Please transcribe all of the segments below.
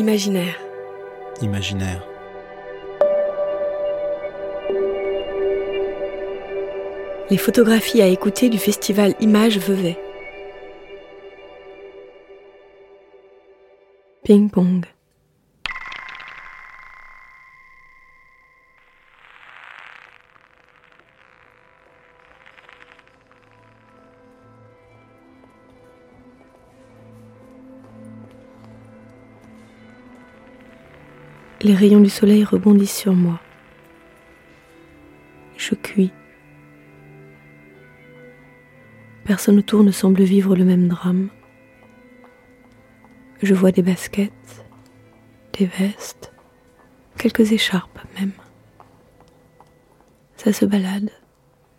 Imaginaire. Imaginaire. Les photographies à écouter du festival Images Vevey. Ping-pong. Les rayons du soleil rebondissent sur moi. Je cuis. Personne autour ne semble vivre le même drame. Je vois des baskets, des vestes, quelques écharpes même. Ça se balade,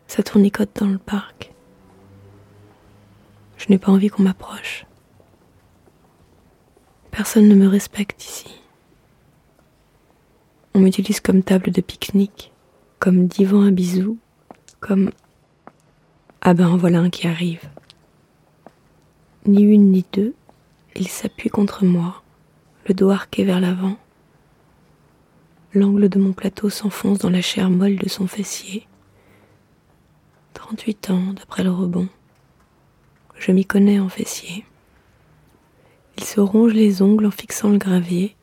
ça tournicote dans le parc. Je n'ai pas envie qu'on m'approche. Personne ne me respecte ici. On m'utilise comme table de pique-nique, comme divan à bisous, comme... Ah ben voilà un qui arrive. Ni une ni deux, il s'appuie contre moi, le dos arqué vers l'avant. L'angle de mon plateau s'enfonce dans la chair molle de son fessier. 38 ans d'après le rebond. Je m'y connais en fessier. Il se ronge les ongles en fixant le gravier.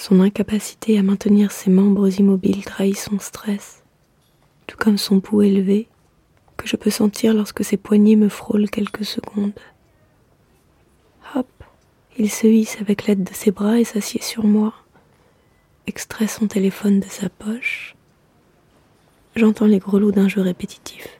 Son incapacité à maintenir ses membres immobiles trahit son stress, tout comme son pouls élevé, que je peux sentir lorsque ses poignets me frôlent quelques secondes. Hop, il se hisse avec l'aide de ses bras et s'assied sur moi, extrait son téléphone de sa poche. J'entends les grelots d'un jeu répétitif.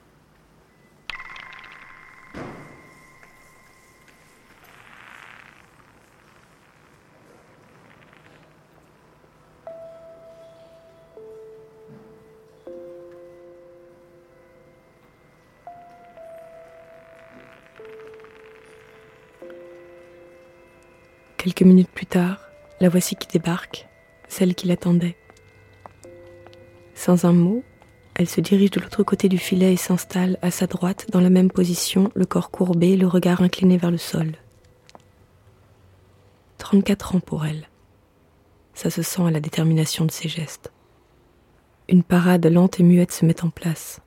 Quelques minutes plus tard, la voici qui débarque, celle qui l'attendait. Sans un mot, elle se dirige de l'autre côté du filet et s'installe à sa droite dans la même position, le corps courbé, le regard incliné vers le sol. 34 ans pour elle. Ça se sent à la détermination de ses gestes. Une parade lente et muette se met en place.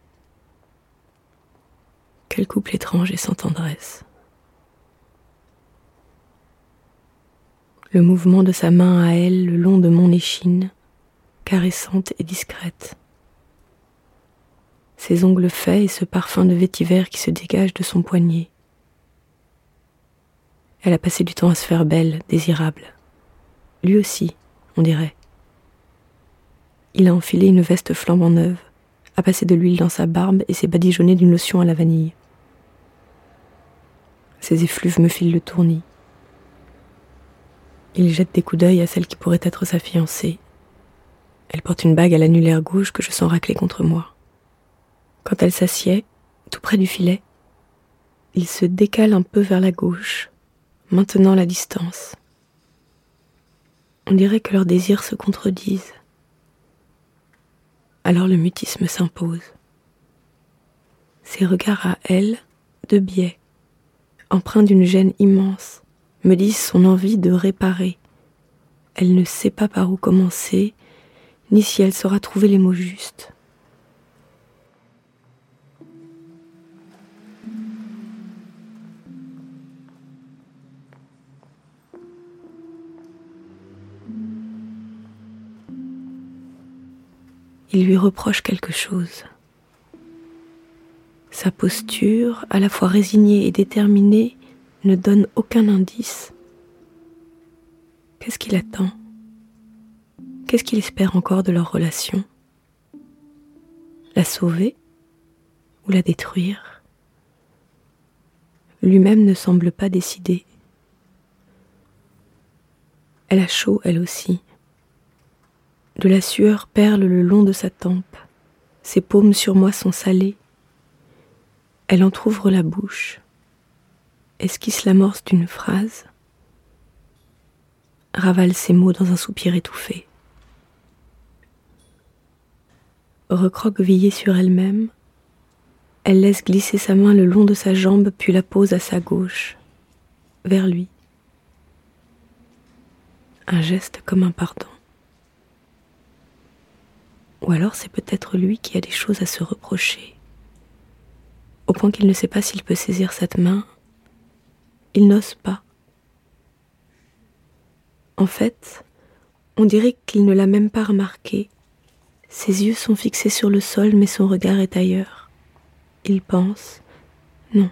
Quel couple étrange et sans tendresse. Le mouvement de sa main à elle le long de mon échine, caressante et discrète. Ses ongles faits et ce parfum de vétiver qui se dégage de son poignet. Elle a passé du temps à se faire belle, désirable. Lui aussi, on dirait. Il a enfilé une veste flambant neuve, a passé de l'huile dans sa barbe et s'est badigeonné d'une lotion à la vanille. Ses effluves me filent le tournis. Il jette des coups d'œil à celle qui pourrait être sa fiancée. Elle porte une bague à l'annulaire gauche que je sens racler contre moi. Quand elle s'assied, tout près du filet, il se décale un peu vers la gauche, maintenant la distance. On dirait que leurs désirs se contredisent. Alors le mutisme s'impose. Ses regards à elle, de biais, empreints d'une gêne immense, me disent son envie de réparer. Elle ne sait pas par où commencer, ni si elle saura trouver les mots justes. Il lui reproche quelque chose. Sa posture, à la fois résignée et déterminée, ne donne aucun indice. Qu'est-ce qu'il attend? Qu'est-ce qu'il espère encore de leur relation? La sauver ou la détruire? Lui-même ne semble pas décidé. Elle a chaud, elle aussi. De la sueur perle le long de sa tempe. Ses paumes sur moi sont salées. Elle entr'ouvre la bouche esquisse l'amorce d'une phrase, ravale ses mots dans un soupir étouffé. Recroquevillée sur elle-même, elle laisse glisser sa main le long de sa jambe puis la pose à sa gauche, vers lui. un geste comme un pardon. Ou alors c'est peut-être lui qui a des choses à se reprocher, au point qu'il ne sait pas s'il peut saisir cette main. Il n'ose pas. En fait, on dirait qu'il ne l'a même pas remarqué. Ses yeux sont fixés sur le sol, mais son regard est ailleurs. Il pense. Non.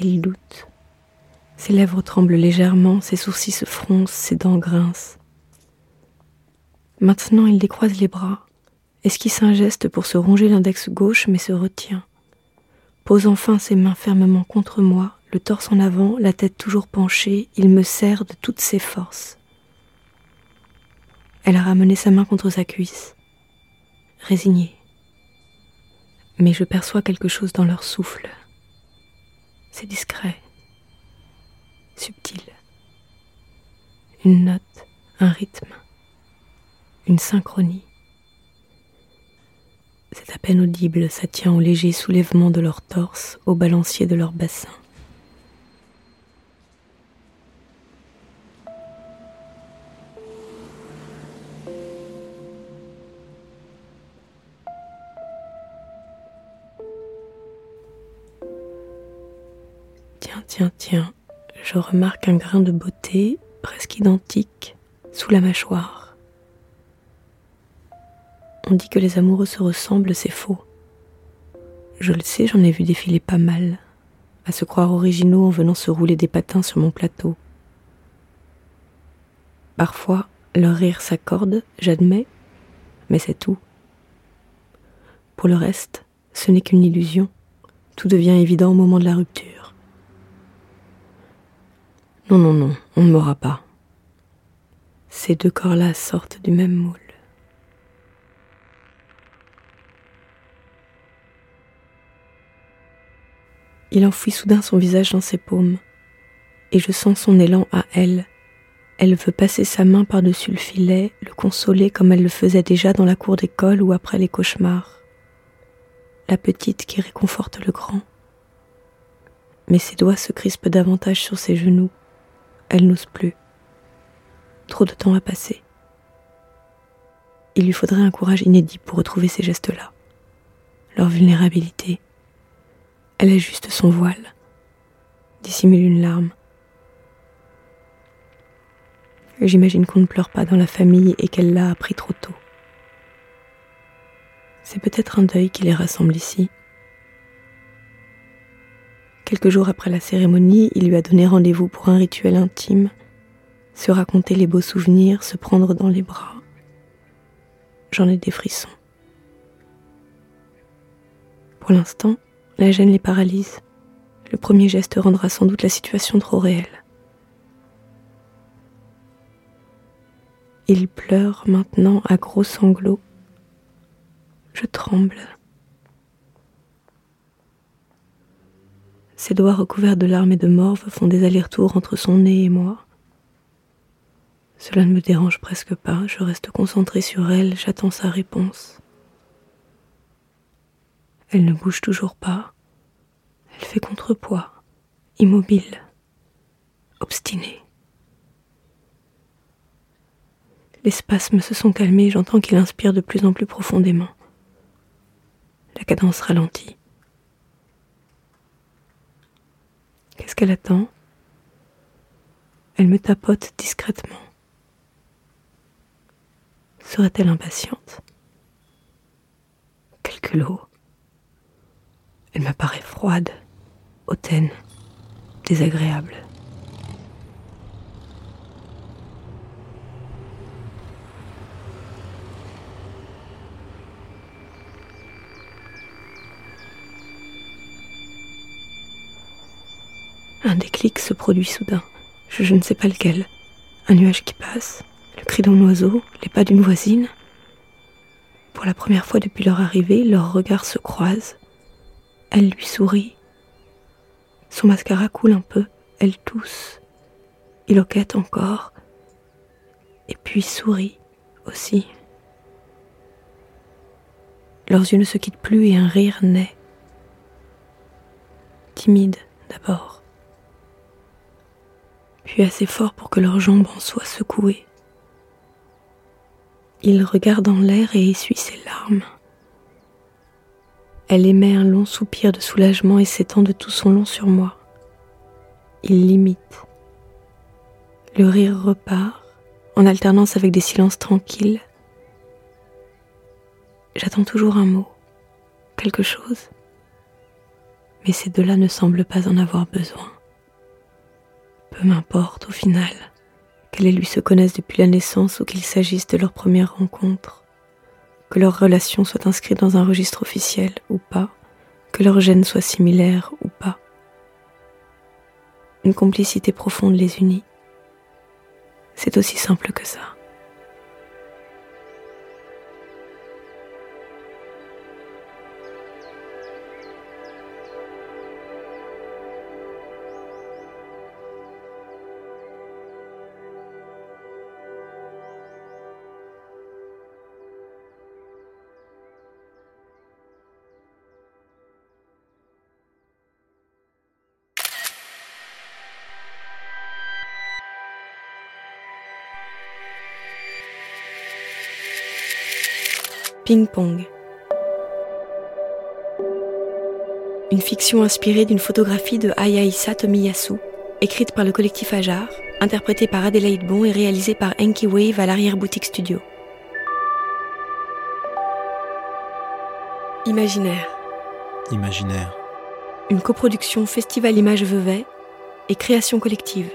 Il doute. Ses lèvres tremblent légèrement, ses sourcils se froncent, ses dents grincent. Maintenant, il décroise les bras, esquisse un geste pour se ronger l'index gauche, mais se retient. Pose enfin ses mains fermement contre moi, le torse en avant, la tête toujours penchée, il me serre de toutes ses forces. Elle a ramené sa main contre sa cuisse, résignée. Mais je perçois quelque chose dans leur souffle. C'est discret, subtil. Une note, un rythme, une synchronie. C'est à peine audible, ça tient au léger soulèvement de leur torse, au balancier de leur bassin. Tiens, je remarque un grain de beauté presque identique sous la mâchoire. On dit que les amoureux se ressemblent, c'est faux. Je le sais, j'en ai vu défiler pas mal, à se croire originaux en venant se rouler des patins sur mon plateau. Parfois, leur rire s'accorde, j'admets, mais c'est tout. Pour le reste, ce n'est qu'une illusion. Tout devient évident au moment de la rupture. Non, non, non, on ne m'aura pas. Ces deux corps-là sortent du même moule. Il enfouit soudain son visage dans ses paumes, et je sens son élan à elle. Elle veut passer sa main par-dessus le filet, le consoler comme elle le faisait déjà dans la cour d'école ou après les cauchemars. La petite qui réconforte le grand. Mais ses doigts se crispent davantage sur ses genoux elle n'ose plus. Trop de temps a passé. Il lui faudrait un courage inédit pour retrouver ces gestes-là, leur vulnérabilité. Elle ajuste son voile, dissimule une larme. J'imagine qu'on ne pleure pas dans la famille et qu'elle l'a appris trop tôt. C'est peut-être un deuil qui les rassemble ici. Quelques jours après la cérémonie, il lui a donné rendez-vous pour un rituel intime, se raconter les beaux souvenirs, se prendre dans les bras. J'en ai des frissons. Pour l'instant, la gêne les paralyse. Le premier geste rendra sans doute la situation trop réelle. Il pleure maintenant à gros sanglots. Je tremble. Ses doigts recouverts de larmes et de morve font des allers-retours entre son nez et moi. Cela ne me dérange presque pas, je reste concentré sur elle, j'attends sa réponse. Elle ne bouge toujours pas. Elle fait contrepoids, immobile, obstinée. Les spasmes se sont calmés, j'entends qu'il inspire de plus en plus profondément. La cadence ralentit. Qu'est-ce qu'elle attend? Elle me tapote discrètement. Serait-elle impatiente? Quel culot Elle m'apparaît froide, hautaine, désagréable. Se produit soudain. Je, ne sais pas lequel. Un nuage qui passe, le cri d'un oiseau, les pas d'une voisine. Pour la première fois depuis leur arrivée, leurs regards se croisent. Elle lui sourit. Son mascara coule un peu, elle tousse. Il hoquette encore. Et puis sourit aussi. Leurs yeux ne se quittent plus et un rire naît. Timide d'abord assez fort pour que leurs jambes en soient secouées. Il regarde en l'air et essuie ses larmes. Elle émet un long soupir de soulagement et s'étend de tout son long sur moi. Il l'imite. Le rire repart, en alternance avec des silences tranquilles. J'attends toujours un mot, quelque chose, mais ces deux-là ne semblent pas en avoir besoin. M'importe au final qu'elle et lui se connaissent depuis la naissance ou qu'il s'agisse de leur première rencontre, que leur relation soit inscrite dans un registre officiel ou pas, que leurs gènes soient similaires ou pas. Une complicité profonde les unit. C'est aussi simple que ça. Ping Pong. Une fiction inspirée d'une photographie de Ayaisa Tomiyasu, écrite par le collectif Ajar, interprétée par Adelaide Bon et réalisée par Enki Wave à l'arrière-boutique studio. Imaginaire. Imaginaire. Une coproduction Festival Image Vevey et création collective.